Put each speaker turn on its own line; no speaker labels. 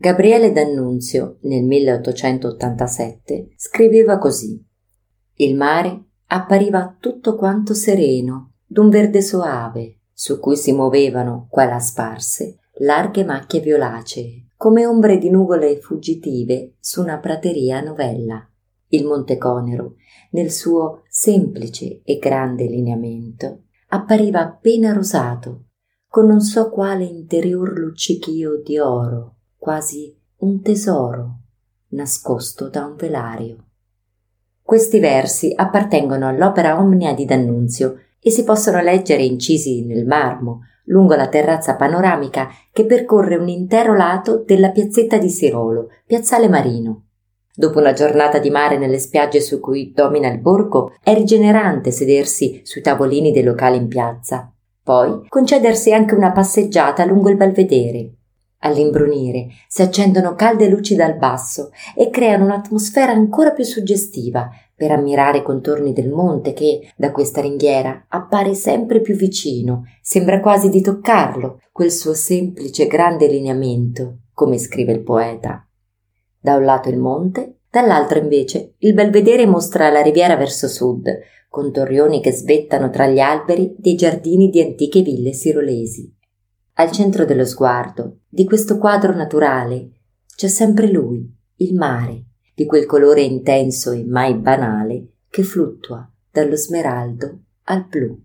Gabriele D'Annunzio, nel 1887, scriveva così: Il mare appariva tutto quanto sereno, d'un verde soave, su cui si muovevano, qua sparse, larghe macchie violacee, come ombre di nuvole fuggitive su una prateria novella. Il Monte Conero, nel suo semplice e grande lineamento, appariva appena rosato, con non so quale interior luccichio di oro quasi un tesoro nascosto da un velario. Questi versi appartengono all'opera Omnia di D'Annunzio e si possono leggere incisi nel marmo lungo la terrazza panoramica che percorre un intero lato della piazzetta di Sirolo, piazzale marino. Dopo una giornata di mare nelle spiagge su cui domina il borgo, è rigenerante sedersi sui tavolini dei locali in piazza. Poi concedersi anche una passeggiata lungo il belvedere, All'imbrunire si accendono calde luci dal basso e creano un'atmosfera ancora più suggestiva per ammirare i contorni del monte che, da questa ringhiera, appare sempre più vicino, sembra quasi di toccarlo, quel suo semplice grande lineamento, come scrive il poeta. Da un lato il monte, dall'altro invece il belvedere mostra la riviera verso sud, con torrioni che svettano tra gli alberi dei giardini di antiche ville sirolesi. Al centro dello sguardo, di questo quadro naturale, c'è sempre lui, il mare, di quel colore intenso e mai banale che fluttua dallo smeraldo al blu.